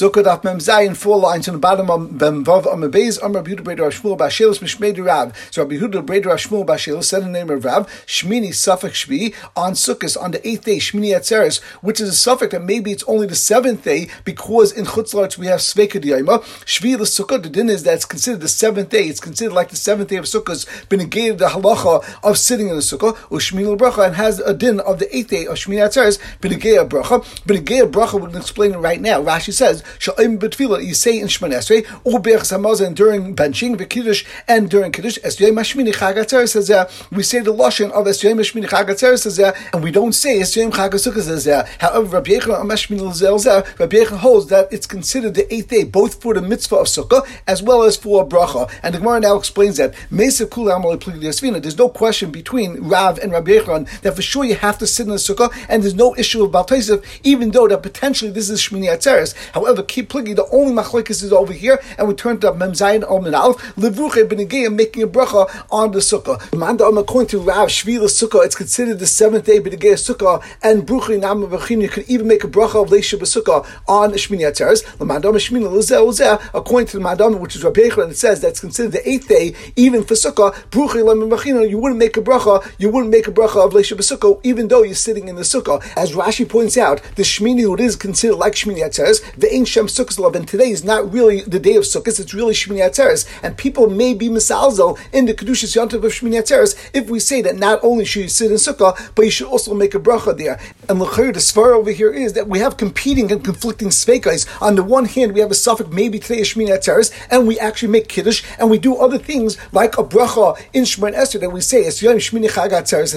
Daf Mem Zayin, four lines on the bottom of Mem Vav Amar Beis, Amar Yehuda Breder Shmuel Mishmei Rav. So Rabbi Yehuda Breder Shmuel Bashelis said the name of Rav, Shmini Suffolk Shvi, on Sukkot, on the eighth day, Shmini Atzeres, which is a suffix that maybe it's only the seventh day, because in Chutzlarts we have Sveka Diyama. Shvi the Sukkah, the din is that it's considered the seventh day, it's considered like the seventh day of Sukkot, been negated the halacha of sitting in the Sukkah, Ushmini Bracha, and has a din of the eighth day of Shmini Atzeres, Benegea Bracha. Benegea Bracha, we're going to explain it right now. Rashi says, Sha'im Betfila, you say in Shemon Esrei, or Berchas Hamazon during benching, the Kiddush, and during Kiddush, Esrei Mashmini Chag Atzeres says, we say the Lashon of Esrei Mashmini Chag Atzeres says, and we don't say Esrei Chag Sukkah says, however, Rabbi Yechon Mashmini Zelzel, Rabbi Yechon holds that it's considered the eighth day, both for the mitzvah of Sukkah as well as for bracha. And the Gemara now explains that Mesa There's no question between Rav and Rabbi Yechon that for sure you have to sit in the Sukkah, and there's no issue of Baltaisiv, even though that potentially this is Shmini Atzeres. However, keep plugging, the only machlekes is over here, and we turn to Mem Zayin Al Minal, Levruche making a bracha on the Sukkah. Manda according to Rav Shvila Sukkah, it's considered the seventh day Benegayim Sukkah, and Bruche Nam you could even make a bracha of Leisha Sukkah on Shmini Atzeres. Lamandam Shmini Lezeh Lezeh, according to the Mandam, which is Rabbi Yechon, it says that's considered the eighth day, even for Sukkah, Bruche Lam Vachim, you wouldn't make a bracha, you wouldn't make a bracha of Leisha Sukkah, even though you're sitting in the Sukkah. As Rashi points out, the Shmini, who is considered like Shmini Atzeres, the Ein Shem Sukkot love, and today is not really the day of Sukkot, it's really Shmini Atzeres, and people may be misalzel in the Kedushas Yontav of Shmini Atzeres if we say that not only should you sit in Sukkah, but you should also make a bracha there. And the Svar over here is that we have competing and conflicting svekais. On the one hand, we have a suffix, maybe today is Shmini Atzeres, and we actually make Kiddush, and we do other things like a bracha in Shemon Esrei that we say, it's Yom Shmini Chag Atzeres,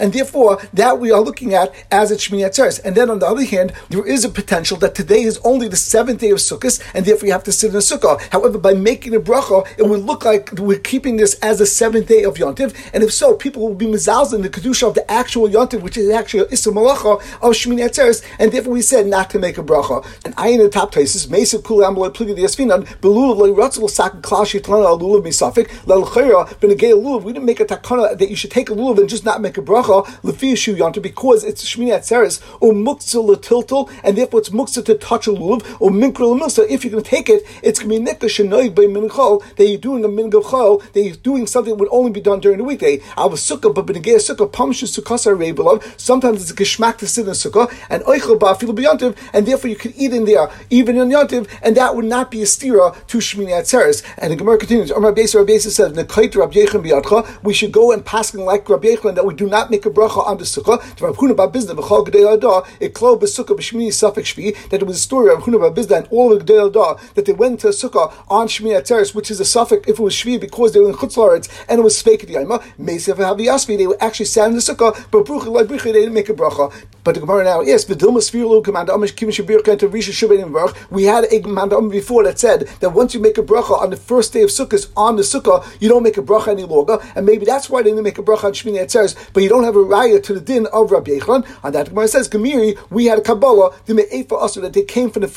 and therefore that we are looking at as a Shmini Atzeres. And then on the other hand, there is a potential that today is only the seventh day of Sukkot, and therefore you have to sit in a Sukkah. However, by making a bracha, it would look like we're keeping this as the seventh day of Yontiv, and if so, people will be mizalz in the Kedusha of the actual Yontiv, which is actually Issa Malacha of Shmini Atzeres, and therefore we said not to make a bracha. And I in the top places, Mesa Kul Amalai Pligi the Yasfinan, Belulav Le Ratzal Sak Klash Yitlana Lulav Misafik, Lelchera, Benegay we didn't make a takana that you should take a lulav and just not make a bracha, Lefi Shu Yontiv, because it's Shmini Atzeres, or Muktzah Letiltal, and therefore it's Muktzah to touch a lulav, or Minkra Lemilsa, if you're going to take it, it's going to be Nikka Shenoig by Minchol, that you're doing a Minchol, that you're doing something that would only be done during the weekday. Al Sukkah, but Benegay Sukkah, Pamshu Sukkasa sometimes it's a Geshmak to sit in Sukkah, and Oichel Ba'afilu B'Yontiv, and therefore you could eat in there, even in Yontiv, and that would not be a stira to Shmini Atzeres. And the Gemara continues, Omar Beis Rabbi says, Nekait Rabbi Yechon B'Yadcha, we should go and pass like Rabbi Yechon, that we do not make a bracha on the Sukkah, Huna it klo b'Sukkah b'Shmini Safek Shvi, that it was a story of Rav Ba'Bizna and all that they went to a Sukkah on Shmini Atzeres, which is a suffix if it was Shvi, because they were in Chutzlaretz, and it was fake Yama, Mesev Haviyasvi, they actually sat in the Sukkah, but Brucha like they didn't make a bracha. But the Gemara now, yes, V'dilma Sfiru Command Amish Kim Shabir Kenta Risha. We had a mandam before that said that once you make a bracha on the first day of Sukkot on the Sukkah, you don't make a bracha any longer, and maybe that's why they didn't make a bracha on Shmini Atzeres, but you don't have a raya to the din of Rabbi Yechon. On that, Gemara says, Gemiri, we had a Kabbalah, the Me'efa also that they came from the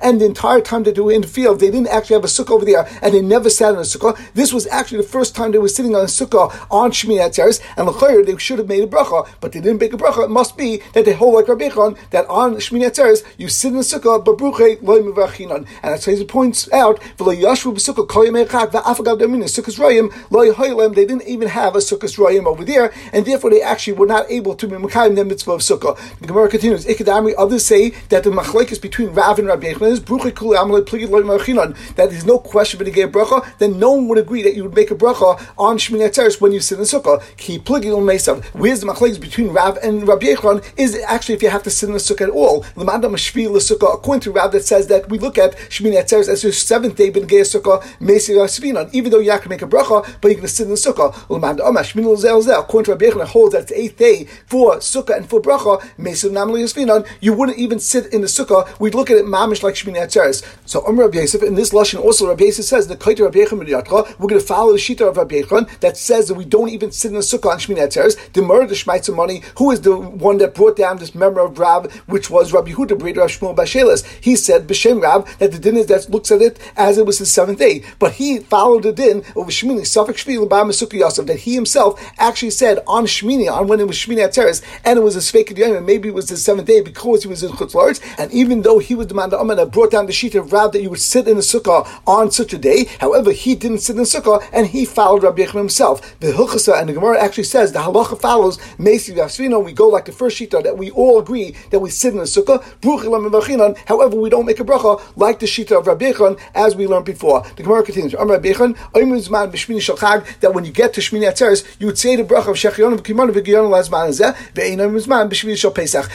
and the entire time that they were in the field, they didn't actually have a sukkah over there, and they never sat on a sukkah. This was actually the first time they were sitting on a sukkah on Shmini Atzeres, and L'chayr, they should have made a bracha, but they didn't make a bracha. It must be that they hold like Rabbi that on Shmini Atzeres, you sit in the sukkah, but bruche loy mevachinan. And that's how he points out, v'lo yashvu b'sukkah kol yemei chag v'afagav damin sukkahs royim loy hoylem. They didn't even have a sukkahs royim over there, and therefore they actually were not able to be mekayim the mitzvah of sukkah. The Gemara continues. Ikadami others say that the machlekes between Rav and Rabbi That there's no question but to get a bracha. Then no one would agree that you would make a bracha on Shmini Atzeres when you sit in sukkah. Ki pligid on mesav. Where's the machlekes between Rav and Rabbi Yechon? Is actually if you have to sit in the sukkah at all. Lamanda mashvi sukkah. According to Rav, that says that we look at Shmini Atzeres as your seventh day ben Geir Sukkah Mesir Svinan. Even though you're not going to make a bracha, but you're going to sit in the Sukkah. Lamanda Omash Shmini Zel Zel. According to Rabbi Yechon, holds that it's the eighth day for Sukkah and for bracha Mesir Namli Svinan. You wouldn't even sit in the Sukkah. We'd look at it mamish like Shmini Atzeres. So Umar Rabbi Yosef in this lashon also Rabbi Yosef says the Kaita Rabbi Yechon We're going to follow the shita of Rabbi Yechon that says that we don't even sit in the Sukkah on Shmini Atzeres. The murder the Shmaitzer money. Who is the one that brought down this memory of Rav, which was Rabbi Huda Breder of Shmuel Bashelis? He said b'shem Rav that the din is that looks at it as it was his seventh day, but he followed the din of Shmini Safek Shvi L'Bam Yosef that he himself actually said on Shmini on when it was Shmini Atzeres and it was a Sveikid Yom, maybe it was the seventh day because he was in Chutz and even though he was the man Amana brought down the sheet of Rav that you would sit in the sukkah on such a day. However, he didn't sit in the sukkah and he followed Rabbi Yechon himself. The Hilchasa and the Gemara actually says the halacha follows Mesi Vasvino. We go like the first shita that we all agree that we sit in the sukkah. However, we don't make a bracha like the shita of Rabbi Yechon as we learned before. The Gemara continues. Rabbi Yechon, that when you get to Shmini Atzeres, you would say the bracha of Shechion v'Kimon v'Giyon Lazman Zeh ve'Einam Zman b'Shmini Shal.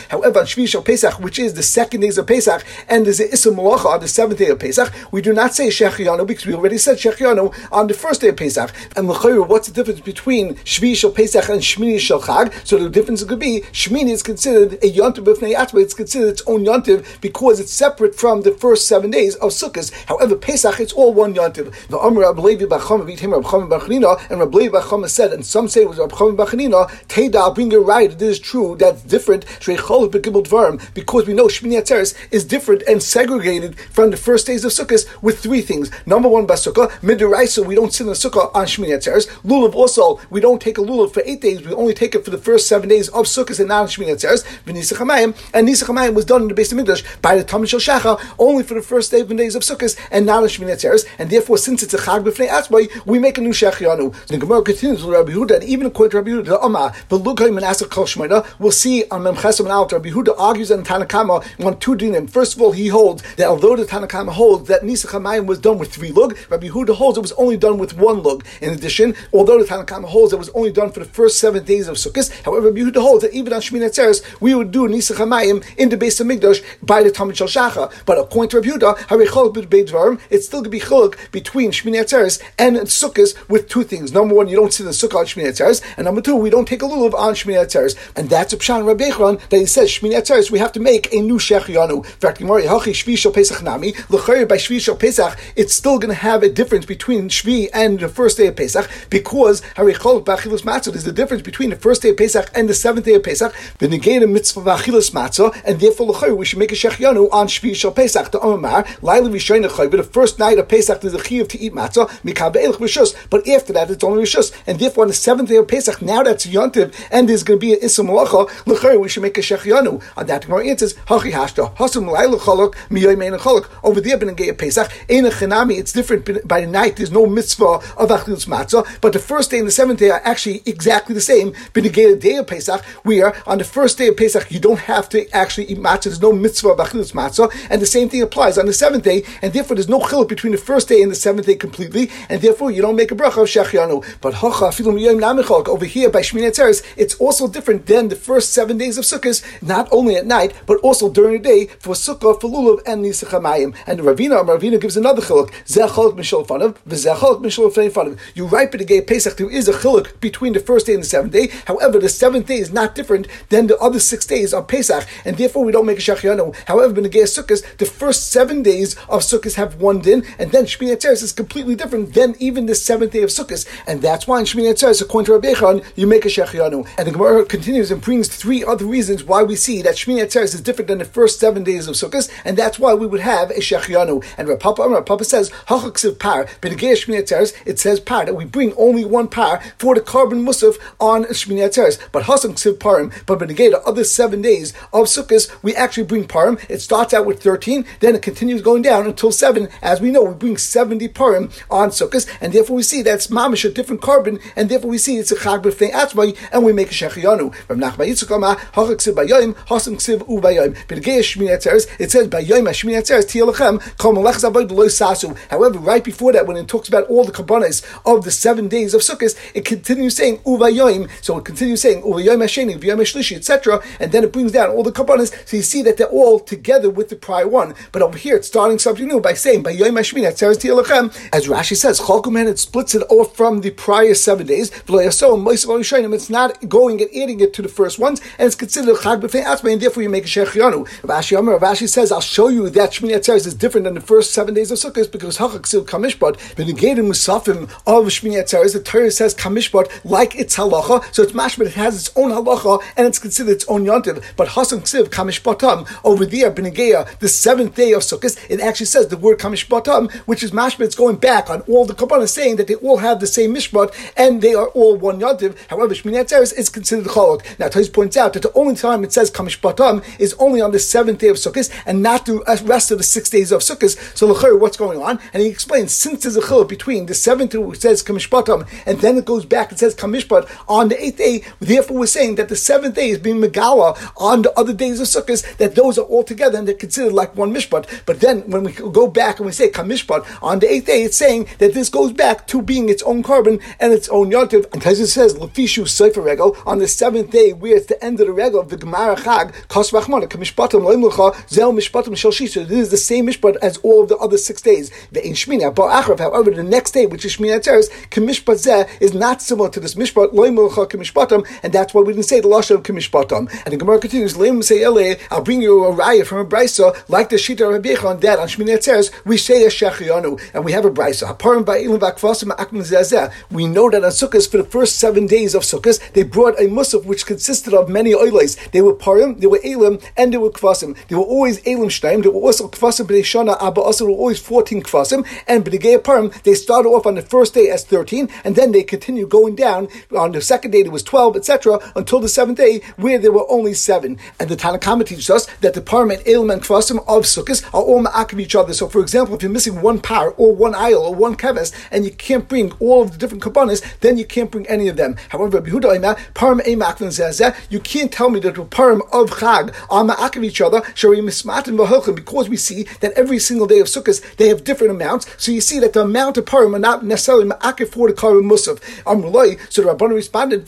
However, on Shmini Shal Pesach, which is the second days of Pesach, and there's an Issa Malacha on the seventh day of Pesach, we do not say Shechionu because we already said Shechionu on the first day of Pesach. And L'chayru, what's the difference between Shvi Shal Pesach and Shmini Shal Chag? So the difference could be Shmini is considered a Yontiv b'Fnei Atzma. It's considered its own Yontiv because it's separate from the first seven days of Sukkot. However, Pesach it's all one Yontiv. The Amr Rabbi Levi Bacham him Rabbi Bachanina, and Rabbi Levi Bacham said, and some say it was Rabbi Bachanina. Teda, I'll bring you right. It is true. That's different. Because we know Shmini Atzeres is different and segregated from the first days of Sukkot with three things. Number one, Basukah, Midoraisa, we don't sit in the Sukkah on Shmini Atzeres. Lulav also, we don't take a Lulav for eight days, we only take it for the first seven days of Sukkot and not on Shmini Atzeres. And Nisach was done in the base of Mikdash by the Talmud Shel Shacha only for the first seven days of Sukkot and not on Shmini Atzeres. And therefore, since it's a Chag b'fnei Atzmai, we make a new Shechianu. The Gemara continues with Rabbi Huda, and even according to Rabbi Huda, the Amma, the Lugay Menasach Kol Shmona, we'll see on Memchesam and Alt, Rabbi Huda argues in Tanakama on two dinim. First of all, he holds that although the Tanakama holds that Nisach Hamayim was done with three lug, Rabbi Huda holds it was only done with one lug. In addition, although the Tanakama holds it was only done for the first seven days of Sukkot, however, Rabbi Huda holds that even on Shmini Atzeres, we would do Nisach Hamayim in the base of Migdash by the Talmud Shal Shacha. But according to Rabbi Huda, it's still going to be chuluk between Shmini Atzeres and Sukkot with two things. Number one, you don't see the Sukkah on Shmini Atzeres, and number two, we don't take a lulav on Shmini Atzeres. And that's a pshan Rabbi Echron that he says Shmini Atzeres we have to make a new Shechianu. In fact, Hachi Shvi Pesach Nami L'chayr by Shvi Shal Pesach, it's still going to have a difference between Shvi and the first day of Pesach because Harichol Bachilus Matzah is the difference between the first day of Pesach and the seventh day of Pesach. The negated mitzvah Bachilus Matzah, and therefore L'chayr we should make a Shechianu on Shvi Shal Pesach. The Omar Laila Vishayin but the first night of Pesach there's a chiyuv to eat matzah Mikal Rishus, but after that it's only Rishus, and therefore on the seventh day of Pesach now that's Yontiv and there's going to be an Issa Malacha L'chayr we should make a Shechianu. On that Gemara answers Hachi Hashta Hasum Laila Chaluk Miyoy Mein Chaluk over there Ben Gei Pesach Ein it's different. By the night there's no mitzvah of Achlus Matzah. But the first day and the seventh day are actually exactly the same. Ben Gei day of Pesach where on the first day of Pesach you don't have to actually eat matzah. There's no mitzvah of Achlus Matzah. And the same thing applies on the seventh day. And therefore there's no chiluk between the first day and the seventh day completely. And therefore you don't make a bracha of Shechianu but Hacha over here by Shmini Atzeres it's also different than the first seven days of Sukkot not only at night but also during the day for Sukkah for Lulav and Nisachamayim and Ravina of Ravina gives another chiluk. You ripen the gay Pesach there is a chiluk between the first day and the seventh day. However the seventh day is not different than the other six days of Pesach and therefore we don't make a Shechianu however in the gay Sukkot the first seven days of Sukkot have one din and then Shmini Atzeres is completely different than even the seventh day of Sukkot. And that's why in Shmini Atzeres according to Rabbi you make a Shechianu and the Gemara continues and brings three other reasons why we see that Shmini Atzeres is different than the first seven days of Sukkot, and that's why we would have a Shechianu. And Rav Papa, Rav Papa says, Hachaksiv par, it says par, that we bring only one par for the carbon musaf on Shmini Atzeres. But Hasam Ksiv parim, but again the other seven days of Sukkot, we actually bring parim. It starts out with 13, then it continues going down until 7. As we know, we bring 70 parim on Sukkot, and therefore we see that's mamish a different carbon, and therefore we see it's a chag b'fnei atzmai, and we make a shechianu. Rav Nachman Yitzchak Amar, Hachak Bayayim, Hasam Ksiv Ubayayim. B'negei Shmini it says However, right before that, when it talks about all the kabbanas of the seven days of Sukkot, it continues saying Ubayayim. So it continues saying Ubayayim Hasheni, V'yayim Shlishi, etc. And then it brings down all the kabbanas. So you see that they're all together with the prior one. But over here, it's starting something new by saying Shmini Atzeres Tiyalachem. As Rashi says, Chalkumen it splits it off from the prior seven days. It's not going and adding it to the first ones, and it's considered chag atzmei, and therefore you make a shechianu. Rav Ashi Amar, Rav Ashi says, I'll show you that Shmini Atzeres is different than the first seven days of Sukkot because hachaksil kamishbot, but negated musafim of Shmini Atzeres, the Torah says kamishbot like its halacha, so it's mashbet, it has its own halacha, and it's considered its own yontiv. But hasam ksiv kamishbotam over there, benegeya, the seventh day of Sukkot, it actually says the word kamishbotam, which is mashbet, it's going back on all the kabbalah saying that they all have the same mishbot and they are all one yontiv. However, Shmini Atzeres is considered cholok. Now, Tais points out that the only time it says Kamishbatam is only on the seventh day of Sukkot and not the uh, rest of the six days of Sukkot. So what's going on? And he explains since there's a chil between the seventh which says kamishpatam, and then it goes back and says kamishpat on the eighth day. Therefore, we're saying that the seventh day is being megala on the other days of Sukkot. That those are all together and they're considered like one mishpat. But then when we go back and we say kamishpat on the eighth day, it's saying that this goes back to being its own carbon and its own yontiv. And it says lefishu sefer regal on the seventh day, where it's the end of the regal of the gemara chag kos kamishpatam loimlucha zel So this is the same mishpat as all of the other six days. The in shmini However, the next day, which is shmini atzeres, kamishpat zeh is not similar to this mishpat loimlucha kamishpatam, and that's why we didn't say the lashon kamishpatam. And the gemara continues, leim say I'll bring you a raya from a brisa like the shita Rabbi on that on shmini atzeres we say a shechianu, and we have a brisa. We know that on Sukkot for the first seven days of Sukkot they brought a musaf which consisted of many oiles. They were parim, they were elim, and they were kvasim. They were always elim also kvasim abba always fourteen kvasim. And b'negei parim they started off on the first day as thirteen, and then they continued going down. On the second day there was twelve, etc., until the seventh day where there were only seven. And the Tanakhama teaches us that the parim and elim and kvasim of Sukkot are all ma'akim each other. So, for example, if you're missing one par or one aisle or one keves, and you can't bring all of the different kabbanis, then you can't bring any of them. However, parim you can't tell me that the parim of Chag are ma'akim each other, because we see that every single day of Sukkot they have different amounts. So you see that the amount of parim are not necessarily ma'akim for the karim musaf. So the Rabbanah responded,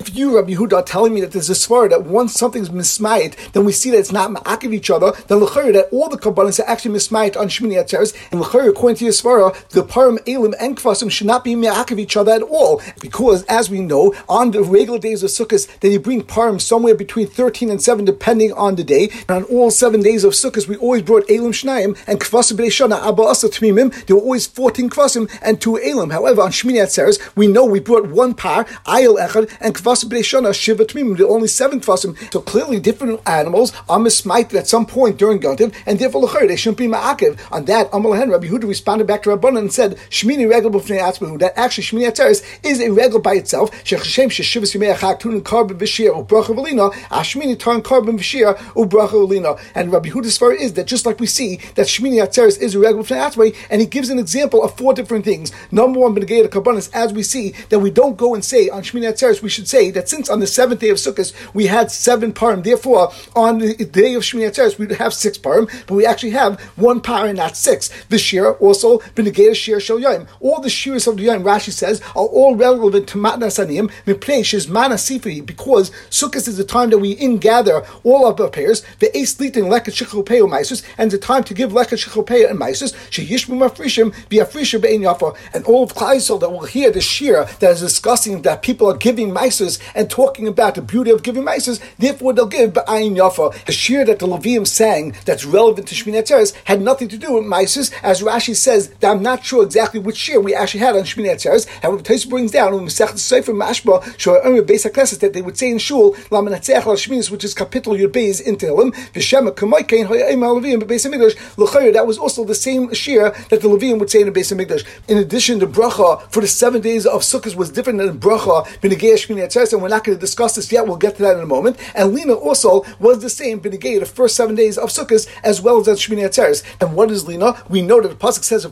If you, Rabbi Yehuda, are telling me that there's a svar that once something's mismayit, then we see that it's not ma'akiv each other, then that all the kabbanis are actually mismayit on Shmini Atzeres, and according to Yisvara, the parim, elim, and kvasim should not be ma'akiv each other at all, because as we know, on the regular days of Sukkot, then you bring parim somewhere between 13 and 7, depending on the day, and on all seven days of Sukkot, we always brought elim shnayim, and kvasim b'leishana abba asa tmimim, there were always 14 kvasim and two elim. However, on Shmini Atzeres, we know we brought one par, ayil echad, and kvasim b'leishana shiva tmimim, there were only seven kvasim, so clearly different animals are mismited at some point during Gontiv, and therefore they shouldn't be ma'akiv. On that, Amalhen, Rabbi Huda responded back to Rabbanan and said, Shmini regal b'fnei atzmahu, that actually Shmini Atzeres is a regal by itself, shechashem sheshivas yimei achak tunin karbon v'shir u'bracha v'lina, ashmini tarn karbon v'shir u'bracha. And Rabbi Huda's far is that just like we see that Shmini Atzeres is a regal b'fnei atzmahu, and he gives an example of four different things. Number one, Benegay Karbanis, as we see that we don't go and say on Shmini Atzeres, we should say that since on the seventh day of Sukkot we had seven parim, therefore on the day of Shmini Atzeres we have six parim, but we actually have one parim, not six. The shir also benegate shir shel yom. All the shirs of the yom, Rashi says, are all relevant to matna sanim mipnei shiz mana sifri because Sukkot is the time that we in gather all of our pairs. The ace litin leket shechopeo meisus, and the time to give leket shechopeo and meisus. Sheyishmu mafrishim be afrisha bein yafa, and all of Klaisel that will hear the shir that is discussing that people are giving meisus and talking about the beauty of giving meisus. Therefore, they'll give be'ayin yafa. The shir that the Levium sang that's relevant to Shmini Atzeres had nothing to do with Mises, as Rashi says that I'm not sure exactly which year we actually had on Shmini Atzeres. However, Taisa brings down in Masechet Sefer Mashba Shomer Beis Hakneses that they would say in Shul Lamanatzeach Shminis, which is capital Yud Beis in Tehillim V'Shema Kamoikein Hayim Levim Beis Hamikdash L'Chayr. That was also the same shir that the Levim would say in the Beis Hamikdash. In addition, the bracha for the seven days of Sukkot was different than the bracha B'Negei Shmini Atzeres, and we're not going to discuss this yet. We'll get to that in a moment. And Lina also was the same B'Negei the first seven days of Sukkot as well as at Shmini Atzeres. And what is Lina? We know that the pasuk says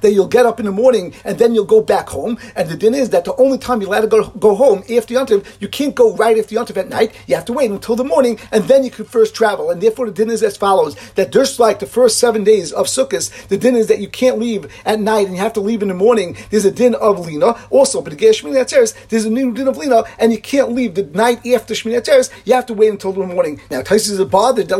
that you'll get up in the morning and then you'll go back home. And the din is that the only time you're allowed to go, go home after Yontiv, you can't go right after Yontiv at night. You have to wait until the morning and then you can first travel. And therefore the din is as follows: that just like the first seven days of Sukkot, the din is that you can't leave at night and you have to leave in the morning. There's a din of Lina also, but again Shmini Atzeres, there's a new din of Lina, and you can't leave the night after Shmini Atzeres. You have to wait until the morning. Now Tyson is bothered that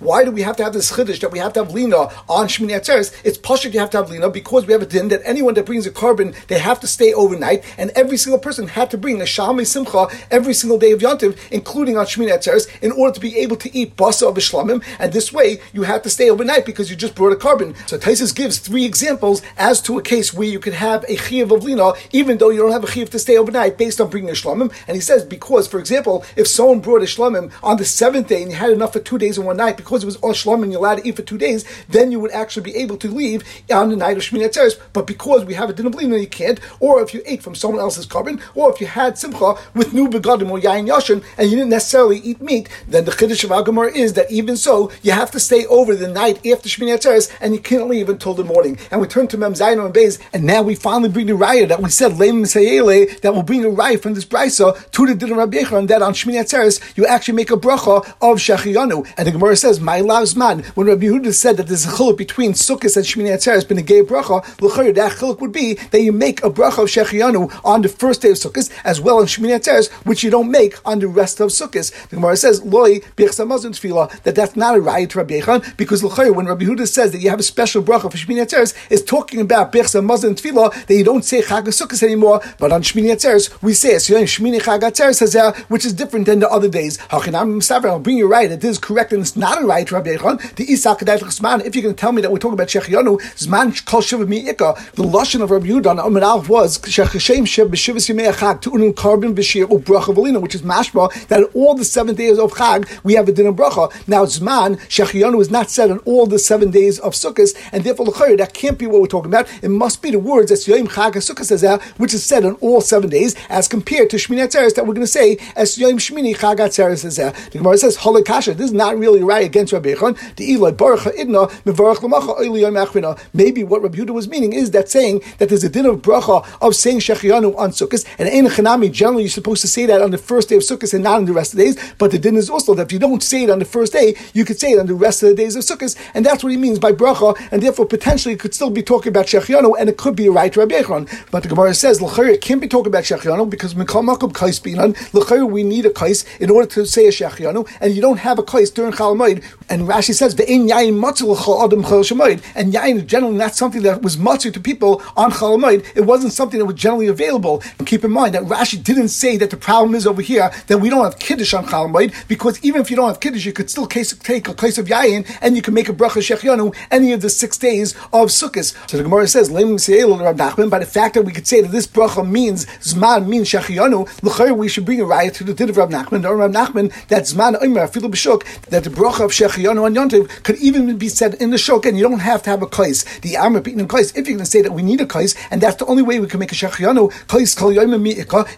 why do we have to have this chiddush that we have to have lina on Shmini Atzeres? It's pashut you have to have lina because we have a din that anyone that brings a korban they have to stay overnight, and every single person had to bring a shalmi simcha every single day of Yontiv, including on Shmini Atzeres, in order to be able to eat basa of ishlamim. And this way, you have to stay overnight because you just brought a korban. So Taisus gives three examples as to a case where you could have a chiyav of lina, even though you don't have a chiyav to stay overnight based on bringing a shlamim. And he says because, for example, if someone brought a shlamim on the seventh day and you had enough for two days and one night because it was on Shlom and you're allowed to eat for two days, then you would actually be able to leave on the night of Shmini Atzeres. But because we have a din of you can't. Or if you ate from someone else's korban, or if you had simcha with new begadim or yain yashin, and you didn't necessarily eat meat, eight, then the Chiddush of Agamor is that even so, you have to stay over the night after Shmini Atzeres, and you can't leave until the morning. And we turn to Mem Zayin and Beis, and now we finally bring the raya that we said Leim Sayele that will bring a raya from this brisa to the Din Rabbi Yechon that on Shmini Atzeres you actually make a bracha of Shechiyanu. And the Gemara says, My love's man, when Rabbi Yehuda said that there's a chiluk between Sukkot and Shmini Atzeres, been a gay bracha, that chiluk would be that you make a bracha of Shechiyanu on the first day of Sukkot, as well as Shmini Atzeres, which you don't make on the rest of Sukkot. The Gemara says, Loi Birchsamazin Tefillah, that that's not a raya to Rabbi Yechon, because when Rabbi Yehuda says that you have a special bracha for Shmini Atzeres, is talking about Birchsamazin Tefillah, that you don't say Chag Sukkot anymore, but on Shmini Atzeres, we say Shmini Chag Atzeres, which is different than the other days. I'll bring you right, it is correct, and it's not a right to Rabbi Yechon. The Isak Zman, if you're going to tell me that we're talking about Shechianu, Zman Kol Shiva Mi'ika, the Lashon of Rabbi Yehuda on Amid was Shechashem Sheb B'Shivas Yimei Chag, to Unun Carbon B'Shir U'Bracha Velina, which is mashma, that all the seven days of Chag, we have a din of bracha. Now, Zman, Shechianu is not said on all the seven days of Sukkot, and therefore, that can't be what we're talking about. It must be the words that Yom Chag Sukkot says which is said on all seven days, as compared to Shmini Atzeres that we're going to say as Yom Shmini Chag Atzeres says out. The Gemara says, Holokasha, this is not really right against Rabbi Yechon. The Eloi Baruch Idna, Mevarach Lamacha, Yom. Maybe what Rabbi Yehuda was meaning is that saying that there's a din of bracha of saying Shechianu on Sukkot, and in Chanami, generally you're supposed to say that on the first day of Sukkot and not on the rest of the days, but the din is also that if you don't say it on the first day, you could say it on the rest of the days of Sukkot, and that's what he means by bracha, and therefore potentially it could still be talking about Shechianu, and it could be a right Rabbi Yechon. But the Gemara says, L'chayr, can't be talking about Shechianu, because Mikal Makub Kais Binan, L'chayr, we need a Kais in order to say a Shechianu, and you don't have a Kais during Chalamoid, and Rashi says, Ve'in Yain Matzul Adam Chal Shemoid, and Yain is generally not something that was matzur to people on Chalamoid, it wasn't something that was generally available. And keep in mind that Rashi didn't say that the problem is over here that we don't have Kiddush on Chalamoid, because even if you don't have Kiddush, you could still take a Kais of Yain, and you can make a Bracha Shechianu any of the six days of Sukkot. So the Gemara says, by the fact that we could say that this bracha means Zman means Shechianu, l'chayr we should bring a riot to the din of Rav Nachman, or Rav Nachman, that Zman Omer, Afilu B'Shuk, that the bracha of Shechianu on Yontiv could even be said in the Shuk, and you don't have to have a kais. The Amr beaten kais, if you're going to say that we need a kais, and that's the only way we can make a Shechianu, kais kol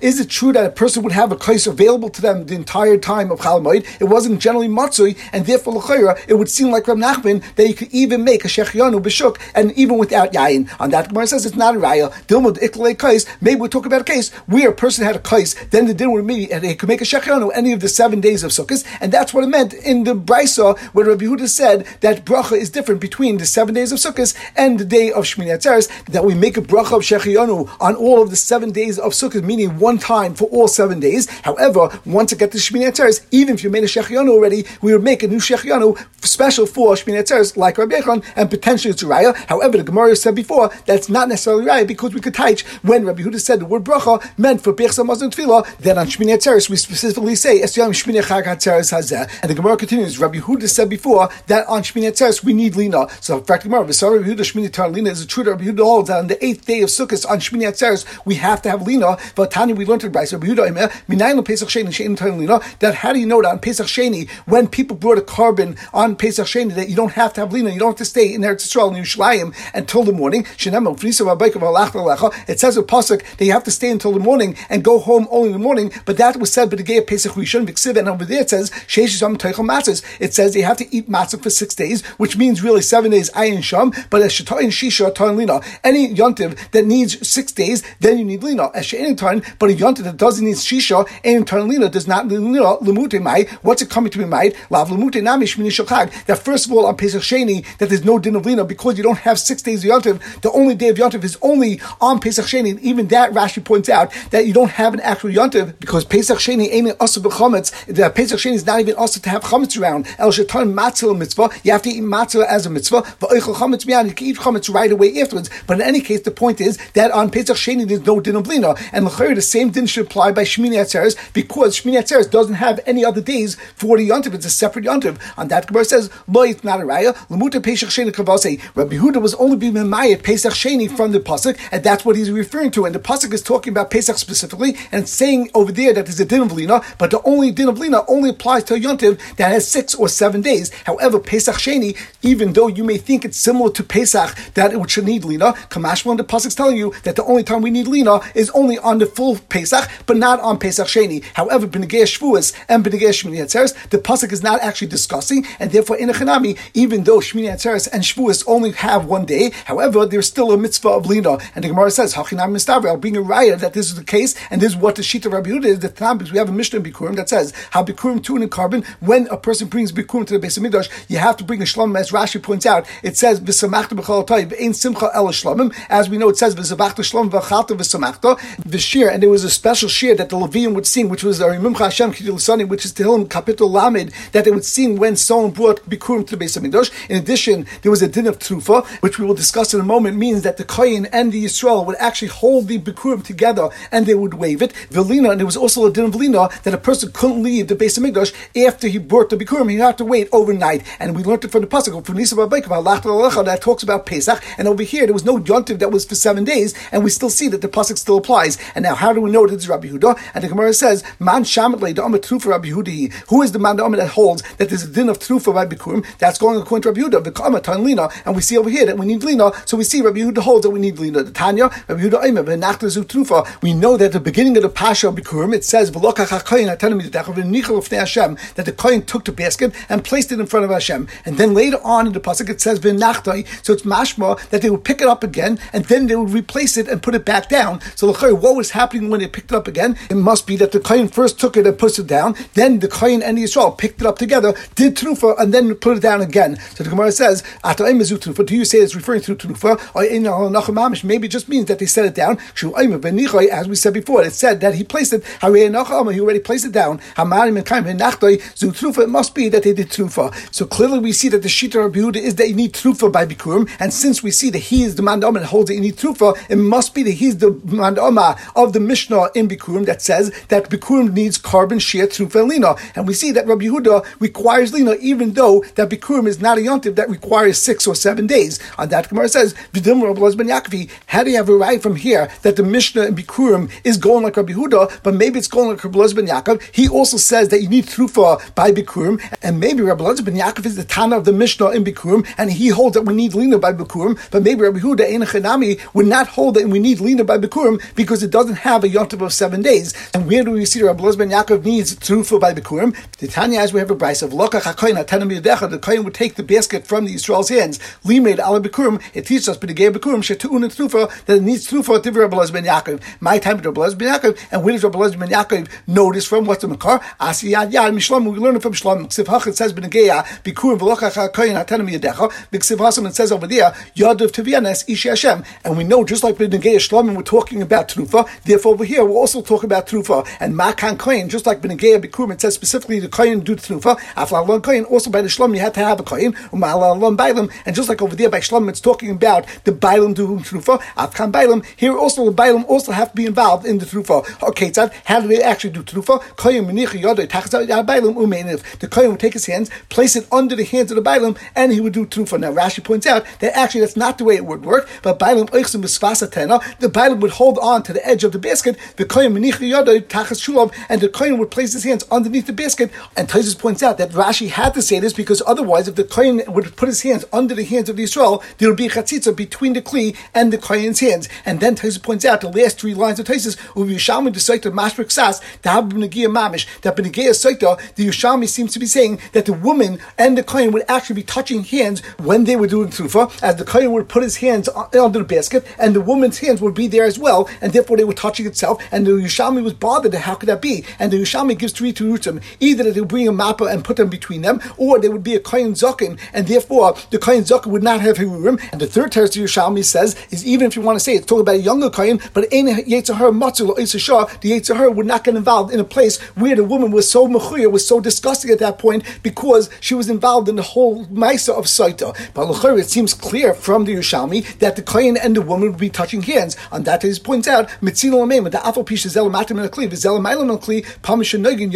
is it true that a person would have a kais available to them the entire time of Chalamoid? It wasn't generally matzui, and therefore l'chayr, it would seem like Rav Nachman that you could even make a Shechianu B'Shuk, and even without Yain. On that, Gemara says it's not a raya. Dilmud iklei kais. Maybe we talk about a case where a person had a kais, then the dinner would be and they could make a shechianu any of the seven days of Sukkot, and that's what it meant in the brisa where Rabbi Huda said that bracha is different between the seven days of Sukkot and the day of Shmini Atzeres. That we make a bracha of shechianu on all of the seven days of Sukkot, meaning one time for all seven days. However, once it gets to Shmini Atzeres, even if you made a shechianu already, we would make a new shechianu special for Shmini Atzeres, like Rabbi Yechon, and potentially it's raya. However, the Gemara said before that's not necessarily right because we could teach when Rabbi Huda said the word bracha meant for Birchsa Mazon Tefillah, then on Shmini Atzeres we specifically say Esyam Shmini Chag Atzeres Hazeh. And the Gemara continues, Rabbi Huda said before that on Shmini Atzeres we need Lina. So in fact, Gemara, Rabbi Huda Shmini Tar Lina is a true Rabbi Huda holds that on the eighth day of Sukkot on Shmini Atzeres we have to have Lina. But Tani we learned in Bryce, Rabbi Huda Imer, Minayin Pesach Sheni Shein Tar Lina, that how do that on Pesach Sheni, when people brought a carbon on Pesach Sheni, that you don't have to have Lina, you don't have to stay in Eretz Yisrael and Yerushalayim until the morning. It says a pasuk that you have to stay until the morning and go home only in the morning. But that was said by the Gay Pesach Rishon and over there it says. It says you have to eat matzah for six days, which means really seven days ayin sham. But as shatoin shisha toin lina, any yontiv that needs six days, then you need lina. As she'enin but a yontiv that doesn't need shisha and toin lina does not need lina What's it coming to be made? That first of all on Pesach Sheni that there's no din of lina because you don't have six days of yontiv. The only day of yontiv is only on Pesach Sheni. Even that Rashi points out that you don't have an actual yontiv because Pesach Sheni ain't also b'chametz. The Pesach Sheni is not even also to have chametz around. El shetan matzah mitzvah. You have to eat matzah as a mitzvah. V'oichel chametz miyan. You can eat chametz right away afterwards. But in any case, the point is that on Pesach Sheni there's no din of lina, and the same din should apply by Shmini Atzeres because Shmini Atzeres doesn't have any other days for the yontiv. It's a separate yontiv. On that Gemara says lo it's not a raya. Lamuta Pesach Sheni kavase. Rabbi Huda was only being memayet Pesach Sheni from the pasuk, and that's what he's referring to. And the pasuk is talking about Pesach specifically, and saying over there that there's a din of lina, but the only din of lina only applies to a yontiv that has six or seven days. However, Pesach Sheni, even though you may think it's similar to Pesach, that it should need Lina, Kamashma the Pasuk's telling you that the only time we need Lina is only on the full Pesach, but not on Pesach Sheni. However, Benegei Shavuos and The Pasuk is not actually discussing, and therefore in a Chanami, even though Shmini Atzeres and Shavuos only have one day, however, there's still a mitzvah of Lina. And the Gemara says, Hachinam Mistavri, I'll bring a raya that this is the case, and this is what the Shita Rabbi Yehuda is, the Tanam, because we have a Mishnah in Bikurim that says, how Bikurim tune in carbon, when a person brings Bikurim to the base of Mikdash, you have to bring a Shlom, as Rashi points out, it says, V'samachta b'chol toiv, ein simcha el shlomim, as we know it says, V'zavachta shlom v'chalta v'samachta, the shir, and there was a special shir that the Levium would sing, which was Rimimcha Hashem Kidil which is Tehillim Kapitel Lamed, that they would sing when someone brought Bikurim to the base of Mikdash. In addition, there was a din of Trufa, which we will discuss in a moment, means that the Kohen and the Yisrael would actually hold the Bikurim together and they would wave it. Velina, and there was also a din of Velina that a person couldn't leave the base of Mikdash after he brought the Bikurim. He had to wait overnight. And we learned it from the Pasuk, from Nisa that talks about Pesach. And over here, there was no yontiv that was for seven days, and we still see that the Pasuk still applies. And now, how do we know that it's Rabbi Huda? And the Gemara says, Man Shamat Rabbi Hudi. Who is the man that holds that there's a din of Trufa by Bikurim? That's going according to Rabbi Huda, Vikama Tan Lina. And we see over here that we need Lina, so we see Rabbi Huda holds that we need Lina. The Tanya, Rabbi Huda Aimer, Benachta Trufa. We know that at the beginning of the Pasha of Bikurim, it says, that the Kohen took the basket and placed it in front of Hashem. And then later on in the Pasuk, it says, So it's mashma that they would pick it up again and then they would replace it and put it back down. So what was happening when they picked it up again? It must be that the Kohen first took it and put it down, then the Kohen and the Yisrael picked it up together, did Trufa, and then put it down again. So the Gemara says, do you say it's referring to Trufa? Maybe it just means that they set it down. As we said before, it said that he placed it, he already placed it down. It must be that they did Trufa. So clearly we see that the Shita of is that you need Trufa by Bikurim, and since we see that he is the Mandama that holds that you need Trufa, it must be that he's the Mandama of the Mishnah in Bikurim that says that Bikurim needs carbon, Shia, Trufa, and Lina. And we see that Rabbi Yehuda requires Lina, even though that Bikurim is not a Yontiv that requires six or seven days. On that, Gemara says, Vidim Rabbi Ben Yaakov, how do you have a right from here that the Mishnah in Bikurim is going like Rabbi Yehuda, but maybe it's going like Rabbi Ben Yaakov? He also says that you need Trufa by Bikurim, and maybe Rabbi Ben Yaakov is the Tana of the Mishnah in Bikurim, and he holds that we need Lina by Bikurim, but maybe Rabbi Yehuda in Chanami would not hold that we need Lina by Bikurim because it doesn't have a Yontiv of seven days. And where do we see that Rabbi Ben Yaakov needs Trufa by Bikurim? The Tanya, as we have a price of Lokach HaKoyin HaTanam the Kohen would take the basket from the Yisrael's hands. Limed Ala Bikurim, it teaches us, the Bikurim, Shetu'un and Trufa, that it needs Trufa to Rabbi Ben Yaakov. My time with Rabbi Ben Yaakov, and where does Rabbi Ben Yaakov this from? What's the Makar? Asiyad Yad Mishlam, we learn it from Shlam. Ksiv Hach, says, Benegeya, Bikurim, Velokach HaKoyin HaTanam Yadecha. B'Ksiv Hasam, it says over there, Yadav Tivianes, Ishi Hashem. And we know, just like Benegeya Shlamim, we're talking about Trufa, therefore over here, we're also talking about Trufa. And Makan Kohen, just like Benegeya Bikurim, it says specifically the Kohen do the Trufa. Aflalon Kohen, also by the Shlam, you had to have a Kohen. Umalalon Bailam. And just like over there by Shlam, it's talking about the Bailam doing Trufa. Afkan Bailam. Here also, the Bailam also have to be involved in the Trufa. Okay, so how do they actually do Trufa? Kohen. The Kohen would take his hands, place it under the hands of the Bailam, and he would do Trufa. Now, Rashi points out that actually that's not the way it would work, but Bailam Oichsim the Bailam would hold on to the edge of the basket, the Kohen Menicha Yodai, Tachas Shulav, and the Kohen would place his hands underneath the basket. And Taisus points out that Rashi had to say this because otherwise, if the Kohen would put his hands under the hands of the Israel, there would be a chatzitza between the Kli and the Kohen's hands. And then Taisus points out the last three lines of Taisus, Uvishami the Saita Mashrik Sas, the Habnagia Mamish, that Benagia Saita, the Yushami seems to be saying that the woman and the Kohen would actually be touching hands when they were doing Trufa, as the Kohen would put his hands under the basket, and the woman's hands would be there as well, and therefore they were touching itself, and the Yushami was bothered how could that be? And the Yushami gives three to Rutim, either they would bring a mappa and put them between them, or they would be a Kohen Zakin, and therefore the Kohen Zakin would not have Hirurim. And the third text Yerushalmi says is even if you want to say it's talking about a younger Kohen, but in Yetzirah Matzul or Shah, the Yetzirah would not get involved in a place where the woman was so mechuya, was so disgusting at that point because she was involved in the whole Maisa of Saita. But Lachar, it seems clear from the Yerushalmi that the Kohen and the woman would be touching hands. On that, he points out, Mitzil Lameim, the Afal Pish Zelamatim and a Kli, Zelamailam Kli, Pamishanogin,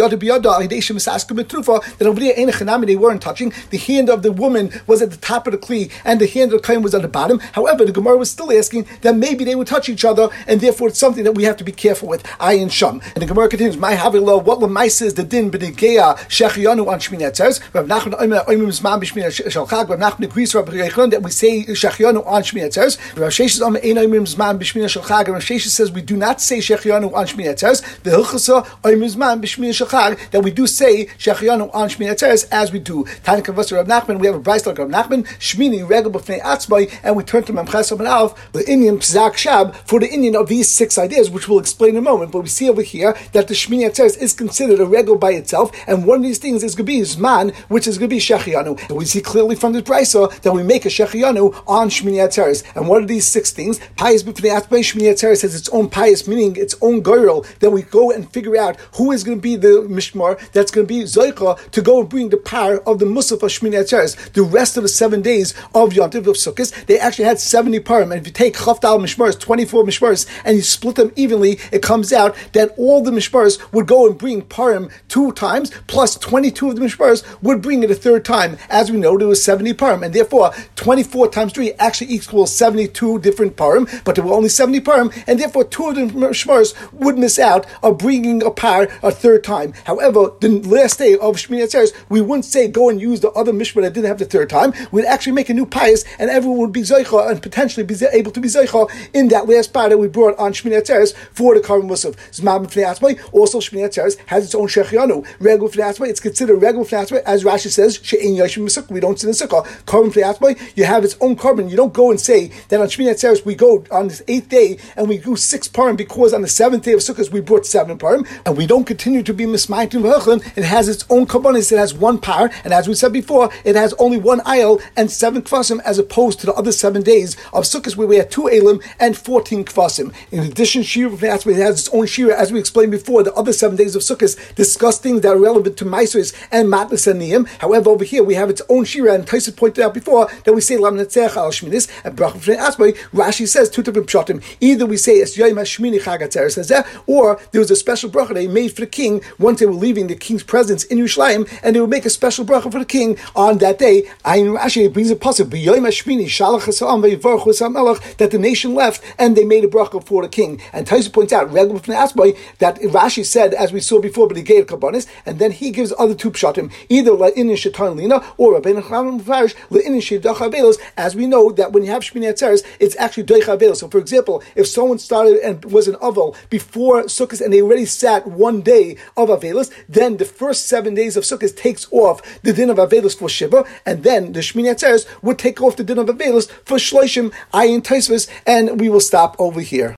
That they weren't touching. The hand of the woman was at the top of the Kli, and the hand of the Kohen was at the bottom. However, the Gemara was still asking that maybe they would touch each other, and therefore it's something that we have to be careful with. Ayin Sham. And the Gemara continues, My Havila, what Lamaisa is the din b'negeya shechianu on Shmini Atzeres. Rav Nachman Omer Omer Zman B'Shmini Shel Chag. Rav Nachman agrees Rabbi Yechon that we say Shechianu on Shmini Atzeres. Rav Sheshes Omer Ein Omer Zman B'Shmini Shel Chag. Rav Sheshes says we do not say Shechianu on Shmini Atzeres. The Hilchasa Omer Zman B'Shmini Shel Chag that we do say Shechianu on Shmini Atzeres as we do. Tanya Kavasa Rav Nachman. We have a Bryce like Rav Nachman Shmini Regel B'Fnei Atzmai, and we turn to Memches Omer Alf the Indian Pzak Shab for the Indian of these six ideas, which we'll explain in a moment. But we see over here that the Shmini Atzeres is considered a regel by itself, and one of these things is going to be Zman, which is going to be Shechianu. So we see clearly from the Brisa that we make a Shechianu on Shmini Atzeres. And what are these six things? Pious B'fnei Atzmai Shmini Atzeres has its own pious, meaning its own girl, that we go and figure out who is going to be the Mishmar that's going to be Zoicha to go and bring the power of the Musaf of Shmini Atzeres. The rest of the seven days of Yom Tov of Sukkot, they actually had 70 parim. And if you take Chavdal Mishmars, 24 Mishmars, and you split them evenly, it comes out that all the Mishmars would go and bring parim two times, plus 22 of the Mishmars would bring it a third time. As we know, there was 70 parim, and therefore 24 times 3 actually equals 72 different parim, but there were only 70 parim, and therefore two of the Mishmars would miss out of bringing a par a third time. However, the last day of Shmini Atzeres, we wouldn't say go and use the other Mishmar that didn't have the third time. We'd actually make a new pious, and everyone would be Zeicha and potentially be able to be Zeicha in that last part that we brought on Shmini Atzeres for the Karm Musaf. Also Shmini Atzeres has its own Shechianu. Regul B'fnei it's considered Regul B'fnei as Rashi says, She'en Yashim Misuk, we don't sit in Sukkah. Karm B'fnei you have its own carbon. You don't go and say that on Shmini Atzeres we go on this eighth day and we do six parim because on the seventh day of Sukkot we brought seven parim, and we don't continue to be It has its own karbonis. It has one par, and as we said before, it has only one aisle and seven kvasim as opposed to the other seven days of Sukkot where we had two elim and fourteen kvasim. In addition, Shira it has its own Shira, as we explained before. The other seven days of Sukkot discuss things that are relevant to Maisris and Matnas and Niyim. However, over here we have its own Shira, and Tyson pointed out before that we say Lam Netzech al Shminis and Brachim Fnei. Rashi says two different pshatim. Either we say Es that, or there was a special bracha made for the king once they were leaving the king's presence in Yerushalayim, and they would make a special bracha for the king on that day. Ayin Rashi brings a Hasam that the nation left and they made a bracha for the king. And Taisa points out that Rashi said as we saw before, but he gave Kabbanis, and then he gives other two pshatim either La'inin Shatan Lina or Rabbeinu Chaim Mufarish La'inin. As we know that when you have Shmini Atzeres, it's actually Doich. So, for example, if someone started and was an Aval before Sukkot and they already sat one day of Avelos, then the first seven days of Sukkot takes off the din of Avelos for Shiva, and then the Shmini Atzeres would take off the din of Avelos for Shloishim, Ayin Taisvis, and we will stop over here.